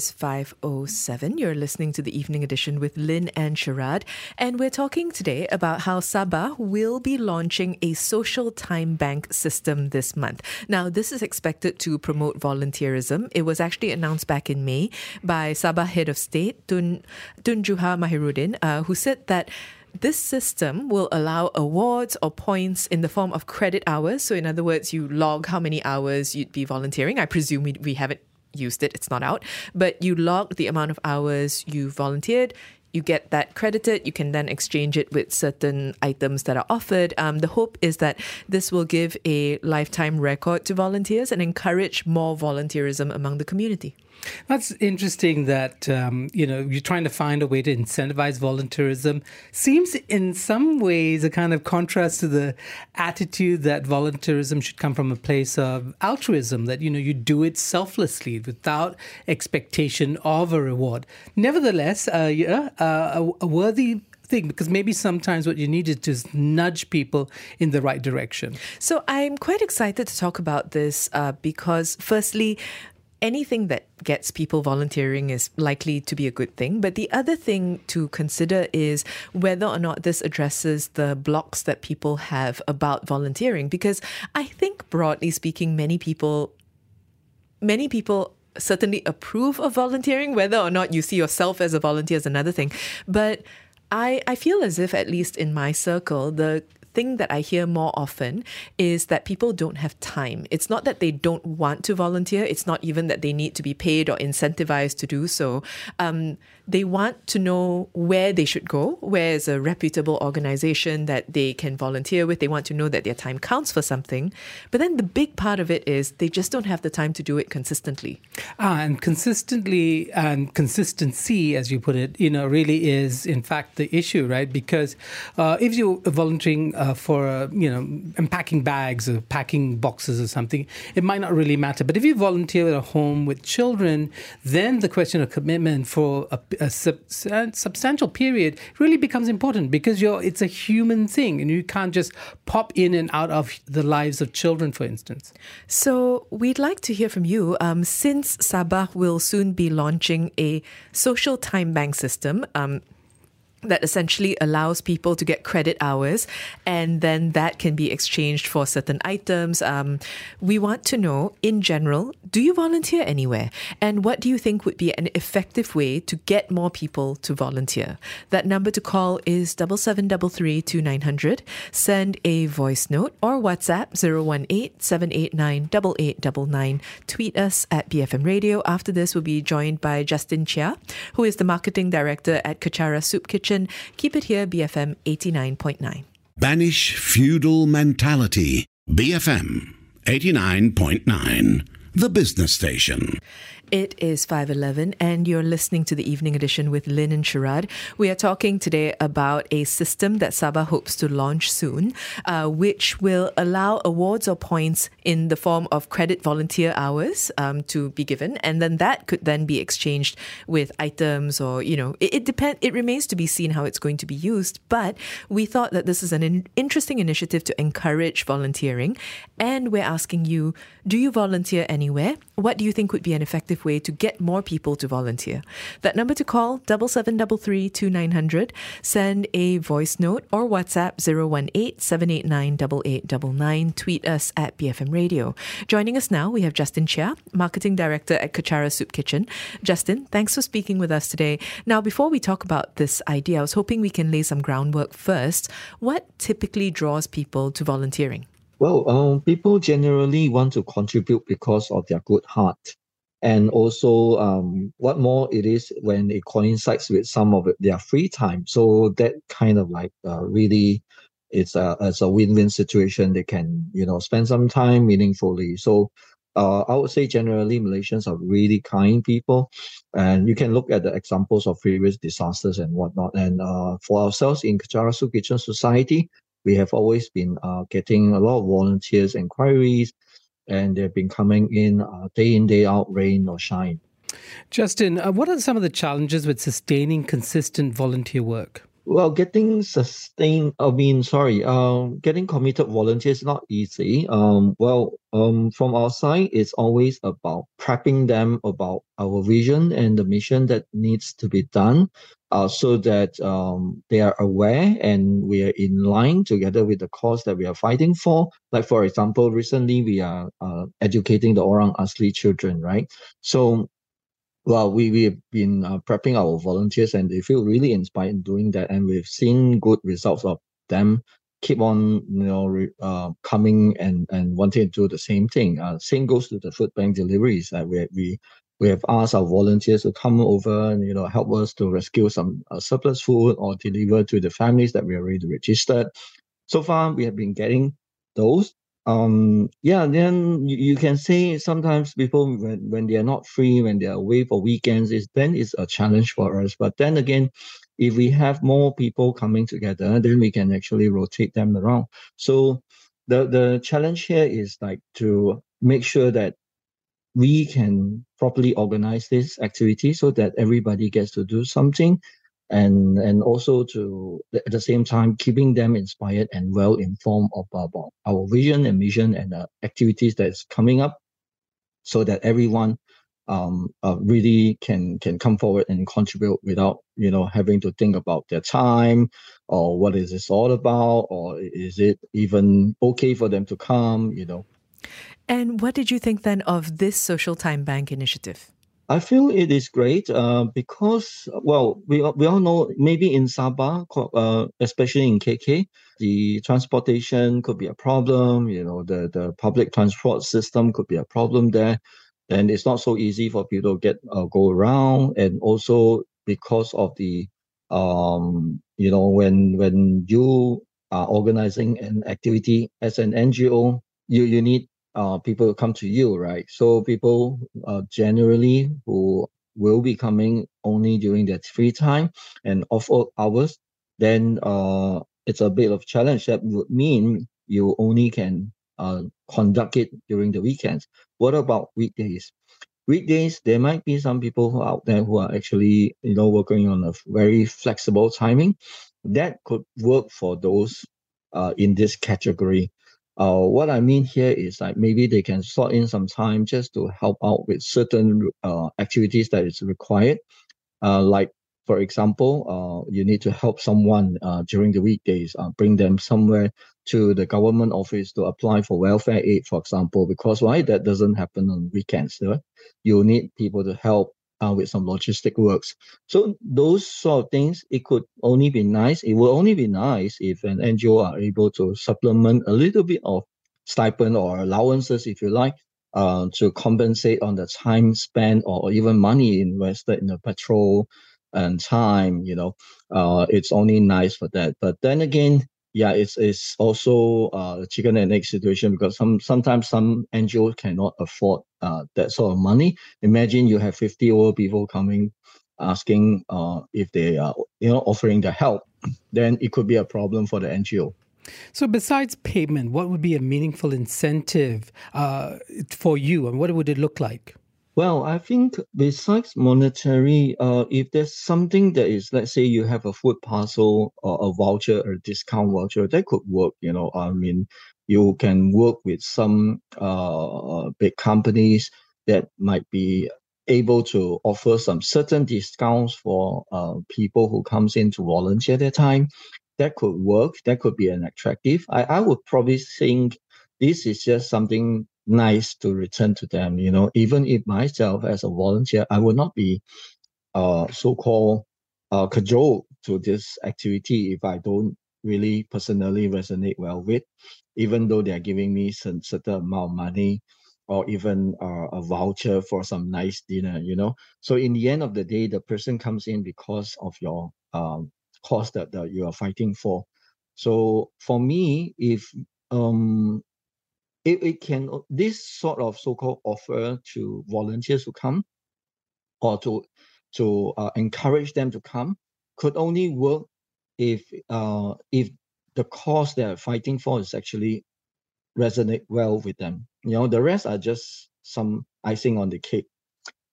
Is 5.07. You're listening to the evening edition with Lynn and Sharad. And we're talking today about how Sabah will be launching a social time bank system this month. Now, this is expected to promote volunteerism. It was actually announced back in May by Sabah Head of State, Tun, Tun Juhar Mahiruddin, uh, who said that this system will allow awards or points in the form of credit hours. So, in other words, you log how many hours you'd be volunteering. I presume we, we haven't used it, it's not out, but you log the amount of hours you volunteered. You get that credited. You can then exchange it with certain items that are offered. Um, the hope is that this will give a lifetime record to volunteers and encourage more volunteerism among the community. That's interesting that, um, you know, you're trying to find a way to incentivize volunteerism. Seems in some ways a kind of contrast to the attitude that volunteerism should come from a place of altruism, that, you know, you do it selflessly without expectation of a reward. Nevertheless, uh, yeah, uh, a, worthy thing because maybe sometimes what you need is to nudge people in the right direction. So I'm quite excited to talk about this uh, because, firstly, anything that gets people volunteering is likely to be a good thing. But the other thing to consider is whether or not this addresses the blocks that people have about volunteering. Because I think, broadly speaking, many people, many people certainly approve of volunteering. Whether or not you see yourself as a volunteer is another thing. But I, I feel as if, at least in my circle, the thing that I hear more often is that people don't have time. It's not that they don't want to volunteer, it's not even that they need to be paid or incentivized to do so. Um, they want to know where they should go, where is a reputable organization that they can volunteer with. They want to know that their time counts for something. But then the big part of it is they just don't have the time to do it consistently. Ah, and consistently and consistency, as you put it, you know, really is in fact the issue, right? Because uh, if you're volunteering uh, for, uh, you know, unpacking bags or packing boxes or something, it might not really matter. But if you volunteer at a home with children, then the question of commitment for a a sub- substantial period really becomes important because you're it's a human thing and you can't just pop in and out of the lives of children, for instance. So we'd like to hear from you. Um, since Sabah will soon be launching a social time bank system. Um, that essentially allows people to get credit hours and then that can be exchanged for certain items. Um, we want to know, in general, do you volunteer anywhere? And what do you think would be an effective way to get more people to volunteer? That number to call is 7733 Send a voice note or WhatsApp 018 789 Tweet us at BFM Radio. After this, we'll be joined by Justin Cheah, who is the marketing director at Kechara Soup Kitchen Keep it here, BFM 89.9. Banish feudal mentality. BFM 89.9, the business station. It is 5:11 and you're listening to the evening edition with Lynn and Sharad. We are talking today about a system that Sabah hopes to launch soon, uh, which will allow awards or points in the form of credit volunteer hours um, to be given, and then that could then be exchanged with items or you know it, it depend. It remains to be seen how it's going to be used, but we thought that this is an in- interesting initiative to encourage volunteering, and we're asking you: Do you volunteer anywhere? What do you think would be an effective way to get more people to volunteer. That number to call, double seven double three two nine hundred. Send a voice note or WhatsApp 018 Tweet us at BFM Radio. Joining us now, we have Justin Cheah, Marketing Director at Kechara Soup Kitchen. Justin, thanks for speaking with us today. Now, before we talk about this idea, I was hoping we can lay some groundwork first. What typically draws people to volunteering? Well, um, people generally want to contribute because of their good heart and also um, what more it is when it coincides with some of their free time. So that kind of like uh, really it's a it's a win-win situation. They can you know spend some time meaningfully. So uh, I would say generally Malaysians are really kind people, and you can look at the examples of previous disasters and whatnot. And uh, for ourselves in Kechara Soup Kitchen Society, we have always been uh, getting a lot of volunteers inquiries and they've been coming in uh, day in day out, rain or shine. Justin, uh, what are some of the challenges with sustaining consistent volunteer work? Well, getting sustained, I mean, sorry, um, getting committed volunteers is not easy. Um, well, um, from our side, it's always about prepping them about our vision and the mission that needs to be done, uh, so that um, they are aware and we are in line together with the cause that we are fighting for. Like, for example, recently we are uh, educating the Orang Asli children, right? So well, we we've been uh, prepping our volunteers, and they feel really inspired in doing that, and we've seen good results of them keep on you know uh, coming and and wanting to do the same thing. Uh, same goes to the food bank deliveries. that we we we have asked our volunteers to come over and you know help us to rescue some uh, surplus food or deliver to the families that we already registered. So far, we have been getting those. Um yeah then you, you can say sometimes people when, when they are not free when they are away for weekends is then it's a challenge for us. But then again if we have more people coming together then we can actually rotate them around. So the the challenge here is like to make sure that we can properly organize this activity so that everybody gets to do something and and also to at the same time keeping them inspired and well informed about our vision and mission and the activities that's coming up so that everyone um, uh, really can can come forward and contribute without you know having to think about their time or what is this all about or is it even okay for them to come you know and what did you think then of this social time bank initiative I feel it is great uh, because, well, we, we all know maybe in Sabah, uh, especially in KK, the transportation could be a problem. You know, the, the public transport system could be a problem there. And it's not so easy for people to get uh, go around. And also because of the, um, you know, when when you are organizing an activity as an NGO, you, you need uh, people to come to you, right? So people uh, generally who will be coming only during their free time and off hours, then uh, it's a bit of challenge. That would mean you only can uh, conduct it during the weekends. What about weekdays? Weekdays, there might be some people out there who are actually, you know, working on a very flexible timing. That could work for those uh, in this category. Uh, what I mean here is like maybe they can slot in some time just to help out with certain uh, activities that is required. Uh, like for example, uh, you need to help someone uh, during the weekdays, uh, bring them somewhere to the government office to apply for welfare aid, for example, because why that doesn't happen on weekends. Right? You need people to help uh, with some logistic works. So those sort of things, it could only be nice. It will only be nice if an NGO are able to supplement a little bit of stipend or allowances, if you like, uh, to compensate on the time spent or even money invested in the patrol and time. You know, uh, it's only nice for that. But then again, yeah, it's it's also uh, a chicken and egg situation because some sometimes some NGOs cannot afford uh, that sort of money. Imagine you have 50 old people coming asking uh, if they are you know offering the help, then it could be a problem for the NGO. So, besides payment, what would be a meaningful incentive uh, for you, and what would it look like? Well, I think besides monetary, uh, if there's something that is, let's say you have a food parcel or a voucher or a discount voucher, that could work. You know, I mean, you can work with some uh, big companies that might be able to offer some certain discounts for uh, people who comes in to volunteer their time. That could work. That could be an attractive. I, I would probably think this is just something nice to return to them. You know, even if myself as a volunteer, I would not be uh, so-called uh, cajoled to this activity if I don't really personally resonate well with, even though they are giving me some certain amount of money or even uh, a voucher for some nice dinner, you know. So in the end of the day, the person comes in because of your um, cause that, that you are fighting for. So for me, if um, it, it can this sort of so-called offer to volunteers to come or to to uh, encourage them to come could only work if uh, if the cause they're fighting for is actually resonate well with them. You know, the rest are just some icing on the cake,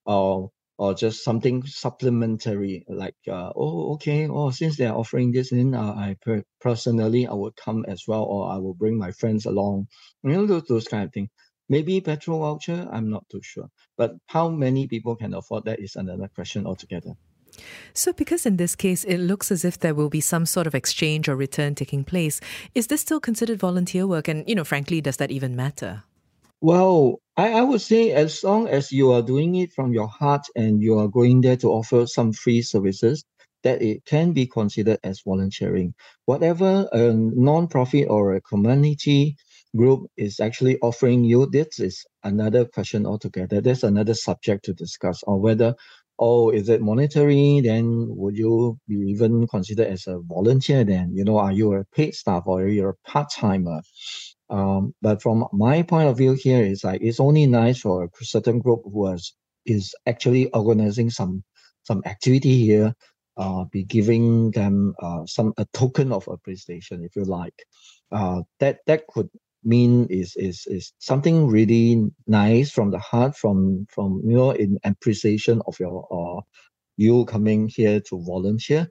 or or just something supplementary, like uh, oh okay, oh since they are offering this, then uh, I per- personally I would come as well, or I will bring my friends along. You know, those, those kind of things. Maybe petrol voucher, I'm not too sure. But how many people can afford that is another question altogether. So, because in this case it looks as if there will be some sort of exchange or return taking place, is this still considered volunteer work? And, you know, frankly, does that even matter? Well, I, I would say as long as you are doing it from your heart and you are going there to offer some free services, that it can be considered as volunteering. Whatever a non-profit or a community group is actually offering you, this is another question altogether. There's another subject to discuss on whether oh, is it monetary? Then would you be even considered as a volunteer then? You know, are you a paid staff or are you're a part-timer? Um, but from my point of view here is like it's only nice for a certain group who is, is actually organizing some some activity here, uh, be giving them uh, some a token of appreciation, if you like. Uh, that that could mean is is is something really nice from the heart from from you know in appreciation of your uh you coming here to volunteer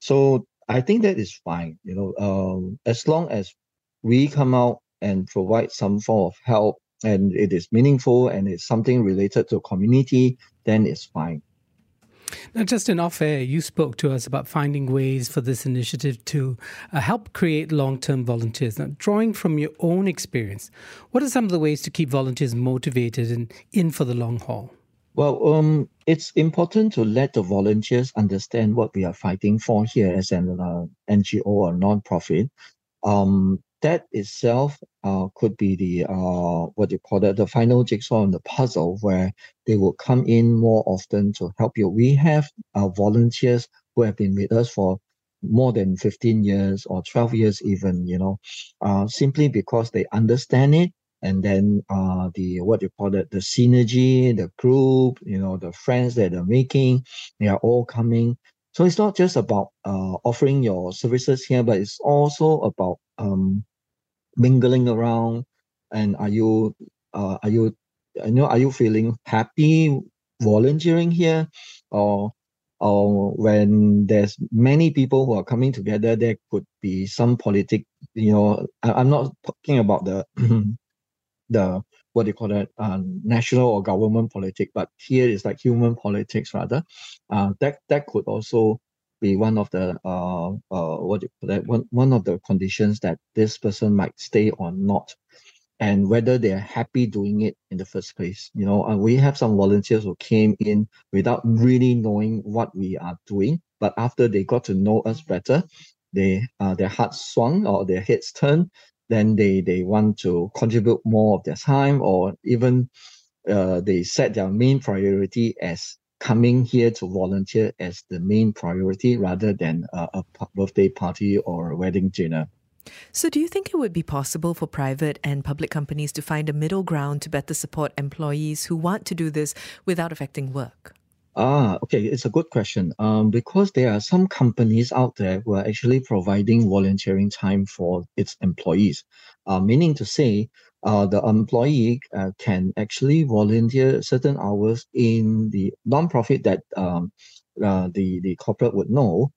so i think that is fine you know um as long as we come out and provide some form of help and it is meaningful and it's something related to community then it's fine now, Justin, off air, you spoke to us about finding ways for this initiative to uh, help create long term volunteers. Now, drawing from your own experience, what are some of the ways to keep volunteers motivated and in for the long haul? Well, um, it's important to let the volunteers understand what we are fighting for here as an uh, NGO or non-profit. Um, that itself uh, could be the uh, what you call it, the final jigsaw on the puzzle, where they will come in more often to help you. We have uh, volunteers who have been with us for more than 15 years or 12 years even you know uh, simply because they understand it and then uh, the what you call it the synergy the group you know the friends that they're making they are all coming so it's not just about uh, offering your services here but it's also about um, mingling around and are you uh, are you you know are you feeling happy volunteering here? Or or when there's many people who are coming together there could be some politic you know I, i'm not talking about the the what do you call that uh, national or government politics but here is like human politics rather uh, that that could also be one of the uh, uh, what you that one one of the conditions that this person might stay or not, and whether they're happy doing it in the first place. You know, and we have some volunteers who came in without really knowing what we are doing, but after they got to know us better, they uh, their hearts swung or their heads turned. Then they they want to contribute more of their time, or even uh, they set their main priority as coming here to volunteer as the main priority rather than a birthday party or a wedding dinner. So, do you think it would be possible for private and public companies to find a middle ground to better support employees who want to do this without affecting work? Ah, okay, it's a good question. Um, because there are some companies out there who are actually providing volunteering time for its employees. Uh, meaning to say, uh, the employee uh, can actually volunteer certain hours in the nonprofit that um, uh, the the corporate would know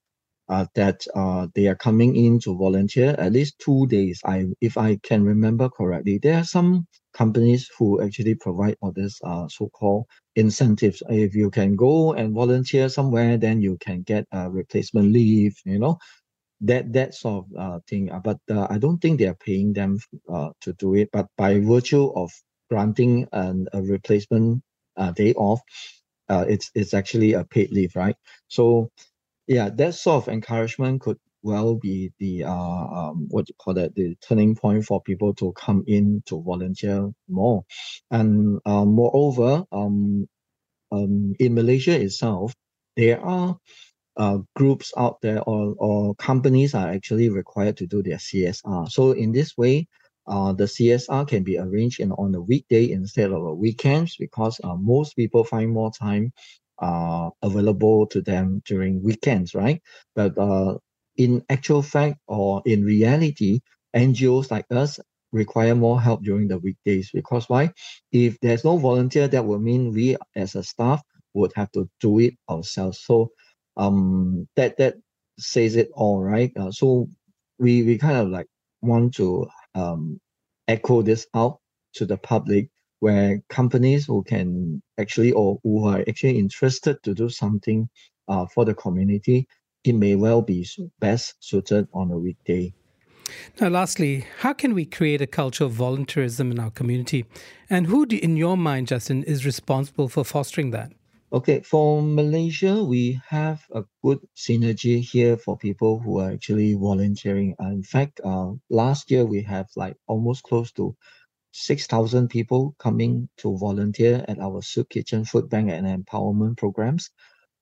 uh, that uh, they are coming in to volunteer at least two days. I if I can remember correctly, there are some companies who actually provide all this so-called incentives. If you can go and volunteer somewhere, then you can get a replacement leave. You know, that that sort of uh, thing. Uh, but uh, I don't think they are paying them uh, to do it. But by virtue of granting an, a replacement uh, day off, uh, it's it's actually a paid leave, right? So, yeah, that sort of encouragement could well be the uh, um, what you call that the turning point for people to come in to volunteer more, and um, moreover, um, um, in Malaysia itself, there are uh, groups out there or, or companies are actually required to do their CSR. So in this way, uh, the CSR can be arranged in, on a weekday instead of a weekends because uh, most people find more time uh, available to them during weekends, right? But uh, in actual fact or in reality, NGOs like us require more help during the weekdays because why? If there's no volunteer, that would mean we as a staff would have to do it ourselves. So um that that says it all, right? Uh, so we we kind of like want to um echo this out to the public where companies who can actually or who are actually interested to do something uh, for the community, it may well be best suited on a weekday. Now, lastly, how can we create a culture of volunteerism in our community? And who, do, in your mind, Justin, is responsible for fostering that? Okay, for Malaysia, we have a good synergy here for people who are actually volunteering. Uh, in fact, uh, last year we have like almost close to 6,000 people coming to volunteer at our soup kitchen, food bank, and empowerment programs.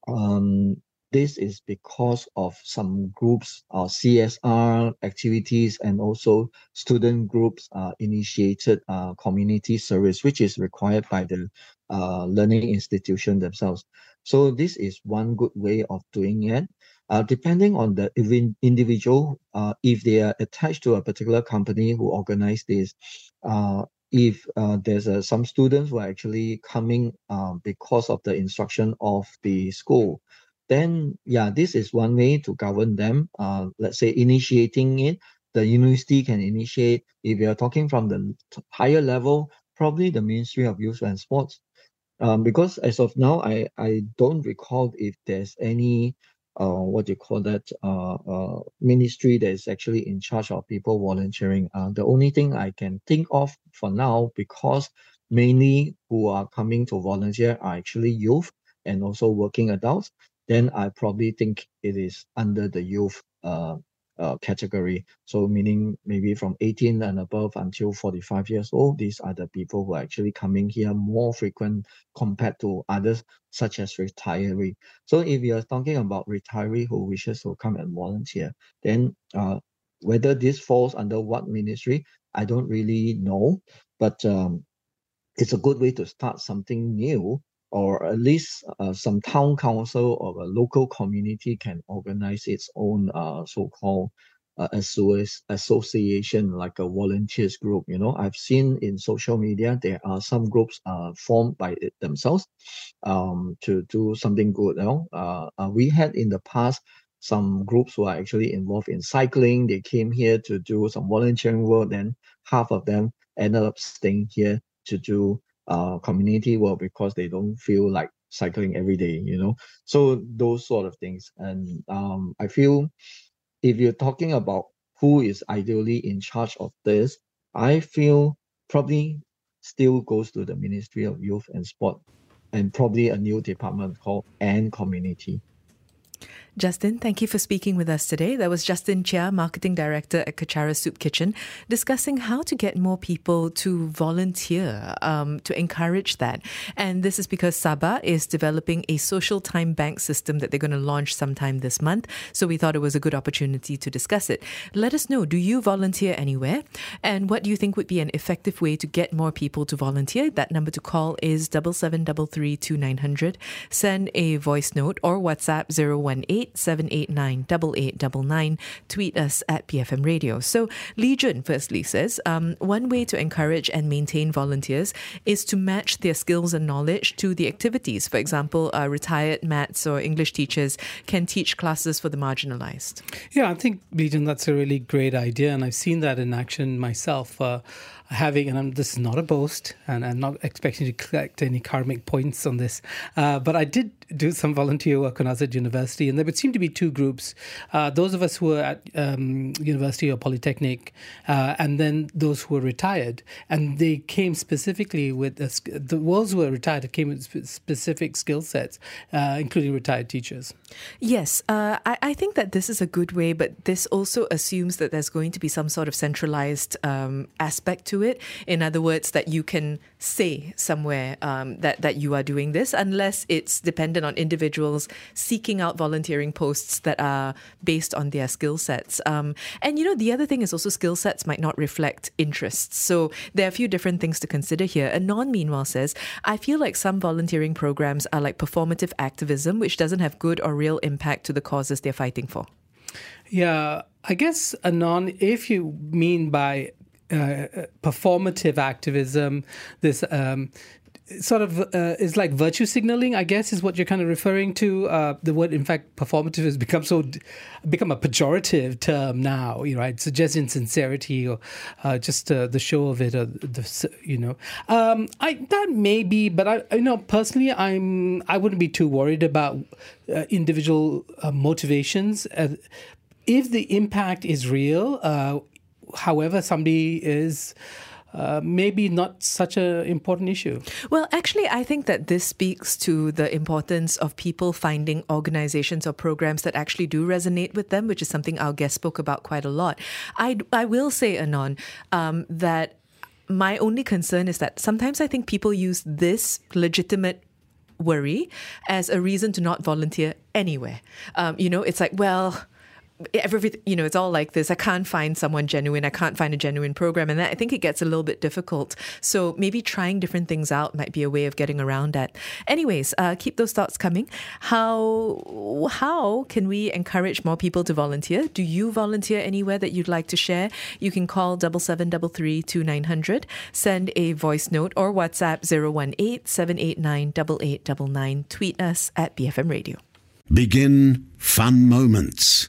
Um, this is because of some groups, uh, CSR activities, and also student groups uh, initiated uh, community service, which is required by the uh, learning institution themselves. So this is one good way of doing it. Uh, depending on the individual, uh, if they are attached to a particular company who organize this, uh, if uh, there's uh, some students who are actually coming uh, because of the instruction of the school, then yeah, this is one way to govern them. Uh, let's say initiating it, the university can initiate. If you're talking from the higher level, probably the Ministry of Youth and Sports. Um, because as of now, I, I don't recall if there's any uh, what do you call that uh, uh, ministry that is actually in charge of people volunteering. Uh, the only thing I can think of for now, because mainly who are coming to volunteer are actually youth and also working adults, then I probably think it is under the youth uh, uh, category. So meaning maybe from 18 and above until 45 years old, these are the people who are actually coming here more frequent compared to others such as retiree. So if you're talking about retiree who wishes to come and volunteer, then uh, whether this falls under what ministry, I don't really know, but um, it's a good way to start something new or at least uh, some town council or a local community can organize its own uh, so-called uh, association like a volunteers group you know? I've seen in social media there are some groups uh, formed by themselves um, to do something good you know? Uh, uh, we had in the past some groups who are actually involved in cycling. They came here to do some volunteering work then half of them ended up staying here to do uh, community work because they don't feel like cycling every day, you know. So those sort of things. And um, I feel if you're talking about who is ideally in charge of this, I feel probably still goes to the Ministry of Youth and Sport and probably a new department called and community. Justin, thank you for speaking with us today. That was Justin Cheah, Marketing Director at Kechara Soup Kitchen, discussing how to get more people to volunteer, um, to encourage that. And this is because Sabah is developing a social time bank system that they're going to launch sometime this month. So we thought it was a good opportunity to discuss it. Let us know do you volunteer anywhere? And what do you think would be an effective way to get more people to volunteer? That number to call is 7733 Send a voice note or WhatsApp 018 789 8899. Tweet us at BFM Radio. So Legion, firstly says um, one way to encourage and maintain volunteers is to match their skills and knowledge to the activities. For example, uh, retired maths or English teachers can teach classes for the marginalized. Yeah, I think, Legion, that's a really great idea. And I've seen that in action myself. Uh, having, and I'm, this is not a boast, and I'm not expecting to collect any karmic points on this, uh, but I did do some volunteer work when I was at university, and there would seem to be two groups: uh, those of us who were at um, university or polytechnic, uh, and then those who were retired, and they came specifically with the ones who were retired came with specific skill sets, uh, including retired teachers. Yes, uh, I, I, think that this is a good way, but this also assumes that there's going to be some sort of centralized um, aspect to it. In other words, that you can say somewhere um, that that you are doing this, unless it's dependent on individuals seeking out volunteering posts that are based on their skill sets. Um, and you know, the other thing is also skill sets might not reflect interests. So there are a few different things to consider here. Anon, meanwhile, says, I feel like some volunteering programs are like performative activism, which doesn't have good or real impact to the causes they're fighting for. Yeah, I guess Anon, if you mean by uh, performative activism, this um, sort of uh, is like virtue signaling, I guess, is what you're kind of referring to. Uh, the word, in fact, performative has become so become a pejorative term now, you're right? Suggesting insincerity or uh, just uh, the show of it, or the you know, um, I that may be, but I you know personally, I'm I wouldn't be too worried about uh, individual uh, motivations. if the impact is real, however somebody is uh, maybe not such an important issue. Well, actually, I think that this speaks to the importance of people finding organizations or programs that actually do resonate with them, which is something our guest spoke about quite a lot. I, I will say, Anon, um, that my only concern is that sometimes I think people use this legitimate worry as a reason to not volunteer anywhere. Um, you know, it's like, well, everything you know it's all like this. I can't find someone genuine. I can't find a genuine program. And that, i think it gets a little bit difficult. So maybe trying different things out might be a way of getting around that. Anyways uh, keep those thoughts coming. How how can we encourage more people to volunteer? Do you volunteer anywhere that you'd like to share? You can call double seven double three two nine hundred send a voice note or whatsapp 018 789 8899 tweet us at bfm radio. Begin fun moments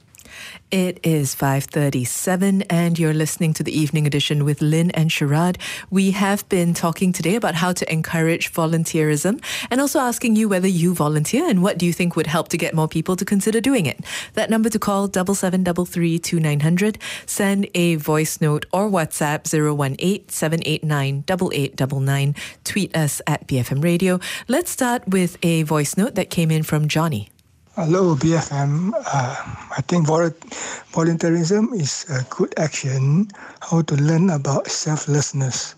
It is 5:37 and you're listening to the evening edition with Lynn and Sharad. We have been talking today about how to encourage volunteerism and also asking you whether you volunteer and what do you think would help to get more people to consider doing it. That number to call 7733 send a voice note or WhatsApp 018-789-8899. Tweet us at BFM Radio. Let's start with a voice note that came in from Johnny. Hello, BFM. Uh, I think volunteerism is a good action, how to learn about selflessness.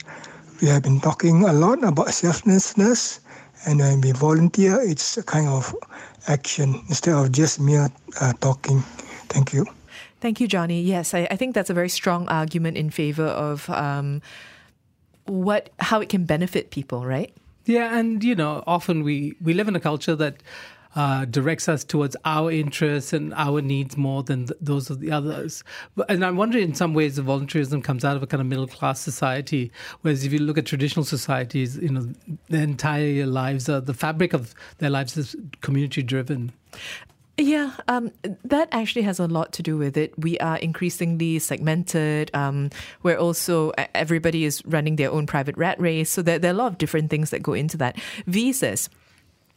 We have been talking a lot about selflessness, and when we volunteer, it's a kind of action instead of just mere uh, talking. Thank you. Thank you, Johnny. Yes, I, I, think that's a very strong argument in favor of um, what how it can benefit people, right? Yeah, and you know, often we we live in a culture that uh, directs us towards our interests and our needs more than th- those of the others. And I'm wondering, in some ways, the volunteerism comes out of a kind of middle class society. Whereas if you look at traditional societies, you know, their entire lives, are, the fabric of their lives is community driven. Yeah, um, that actually has a lot to do with it. We are increasingly segmented. Um, where also everybody is running their own private rat race. So there, there are a lot of different things that go into that. V says,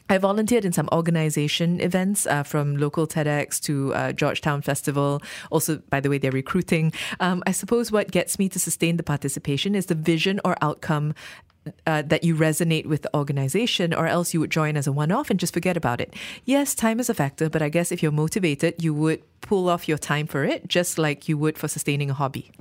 I volunteered in some organization events uh, from local TEDx to uh, Georgetown Festival. Also, by the way, they're recruiting. Um, I suppose what gets me to sustain the participation is the vision or outcome uh, that you resonate with the organization, or else you would join as a one off and just forget about it. Yes, time is a factor, but I guess if you're motivated, you would pull off your time for it, just like you would for sustaining a hobby.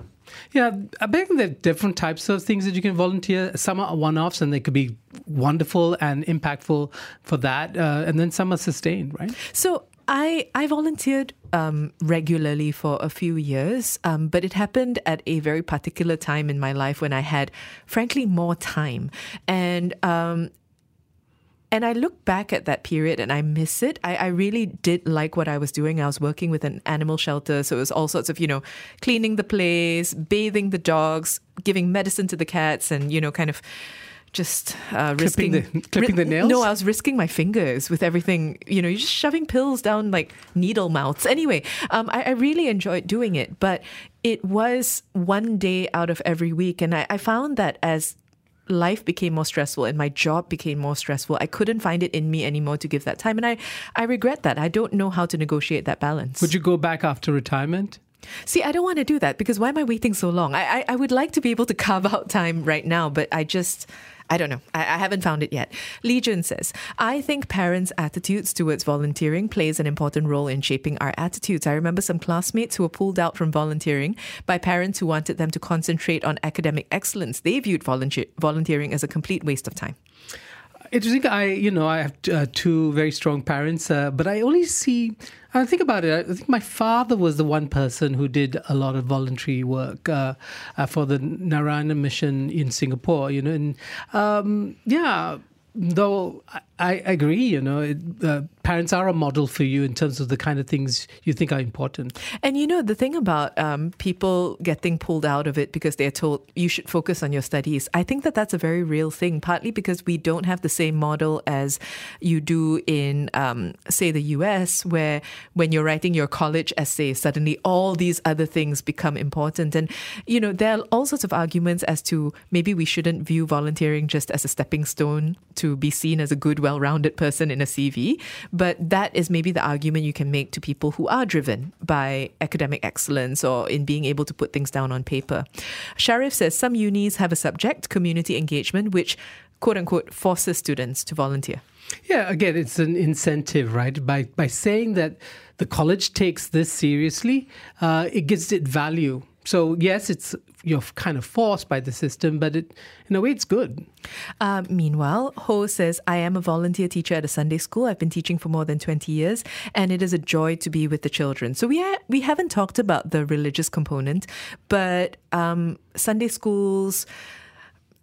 Yeah, I think there are different types of things that you can volunteer. Some are one offs and they could be wonderful and impactful for that. Uh, and then some are sustained, right? So I, I volunteered um, regularly for a few years, um, but it happened at a very particular time in my life when I had, frankly, more time. And um, and I look back at that period and I miss it. I, I, really did like what I was doing. I was working with an animal shelter. So it was all sorts of, you know, cleaning the place, bathing the dogs, giving medicine to the cats, and, you know, kind of just uh, risking clipping, the, clipping the nails. No, I was risking my fingers with everything. You know, you're just shoving pills down like needle mouths. Anyway, um, I, I, really enjoyed doing it, but it was one day out of every week, and I, I found that as life became more stressful and my job became more stressful. I couldn't find it in me anymore to give that time. And I, I regret that. I don't know how to negotiate that balance. Would you go back after retirement? See, I don't want to do that because why am I waiting so long? I, I, I would like to be able to carve out time right now, but I just I don't know. I, I haven't found it yet. Legion says, I think parents' attitudes towards volunteering plays an important role in shaping our attitudes. I remember some classmates who were pulled out from volunteering by parents who wanted them to concentrate on academic excellence. They viewed volunteer- volunteering as a complete waste of time. Interesting. I, you know, I have uh, two very strong parents, uh, but I only see. I think about it. I think my father was the one person who did a lot of voluntary work uh, uh for the Narayana Mission in Singapore. You know, and um, yeah, though I agree. You know, it, uh, parents are a model for you in terms of the kind of things you think are important. And you know, the thing about um, people getting pulled out of it because they're told you should focus on your studies, I think that that's a very real thing, partly because we don't have the same model as you do in, um, say, the US, where when you're writing your college essay, suddenly all these other things become important. And, you know, there are all sorts of arguments as to maybe we shouldn't view volunteering just as a stepping stone to be seen as a good well rounded person in a CV. But that is maybe the argument you can make to people who are driven by academic excellence or in being able to put things down on paper. Sharif says some unis have a subject, community engagement, which quote unquote forces students to volunteer. Yeah, again, it's an incentive, right? By by saying that the college takes this seriously, uh, it gives it value. So yes, it's you're kind of forced by the system, but it, in a way, it's good. Uh, meanwhile, Ho says, I am a volunteer teacher at a Sunday school. I've been teaching for more than 20 years, and it is a joy to be with the children. So we, ha- we haven't talked about the religious component, but um, Sunday schools,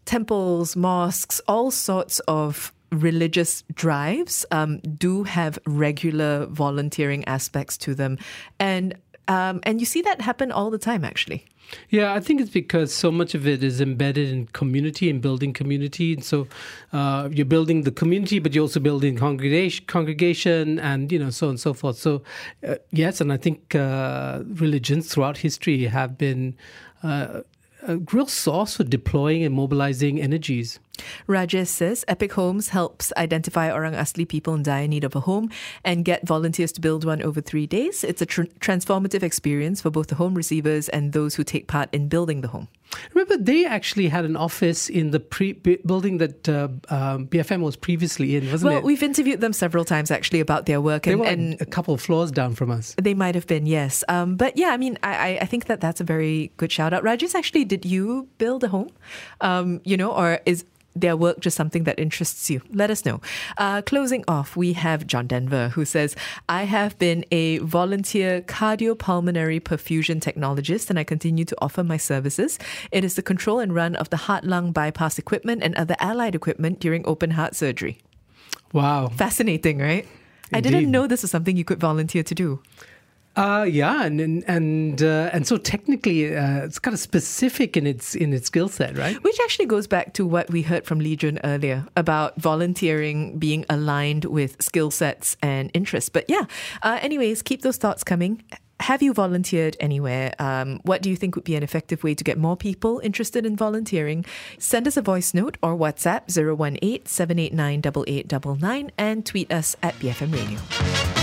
temples, mosques, all sorts of religious drives um, do have regular volunteering aspects to them. And um, and you see that happen all the time, actually. Yeah, I think it's because so much of it is embedded in community and building community. And so uh, you're building the community, but you're also building congregation, congregation and, you know, so on and so forth. So, uh, yes, and I think uh, religions throughout history have been uh, a real source for deploying and mobilizing energies. Rajesh says Epic Homes helps identify Orang Asli people in dire need of a home and get volunteers to build one over three days. It's a tr- transformative experience for both the home receivers and those who take part in building the home. Remember, they actually had an office in the pre- building that uh, um, BFM was previously in, wasn't well, it? Well, we've interviewed them several times actually about their work. They and, were and a couple of floors down from us. They might have been, yes. Um, but yeah, I mean, I, I think that that's a very good shout out. Rajesh, actually, did you build a home? Um, you know, or is their work just something that interests you? Let us know. Uh, closing off, we have John Denver who says, I have been a volunteer cardiopulmonary perfusion technologist and I continue to offer my services. It is the control and run of the heart lung bypass equipment and other allied equipment during open heart surgery. Wow. Fascinating, right? Indeed. I didn't know this was something you could volunteer to do. Uh, yeah, and and and, uh, and so technically, uh, it's kind of specific in its in its skill set, right? Which actually goes back to what we heard from Lee Jun earlier about volunteering being aligned with skill sets and interests. But yeah, uh, anyways, keep those thoughts coming. Have you volunteered anywhere? Um, what do you think would be an effective way to get more people interested in volunteering? Send us a voice note or WhatsApp 018 789 8899 and tweet us at BFM Radio.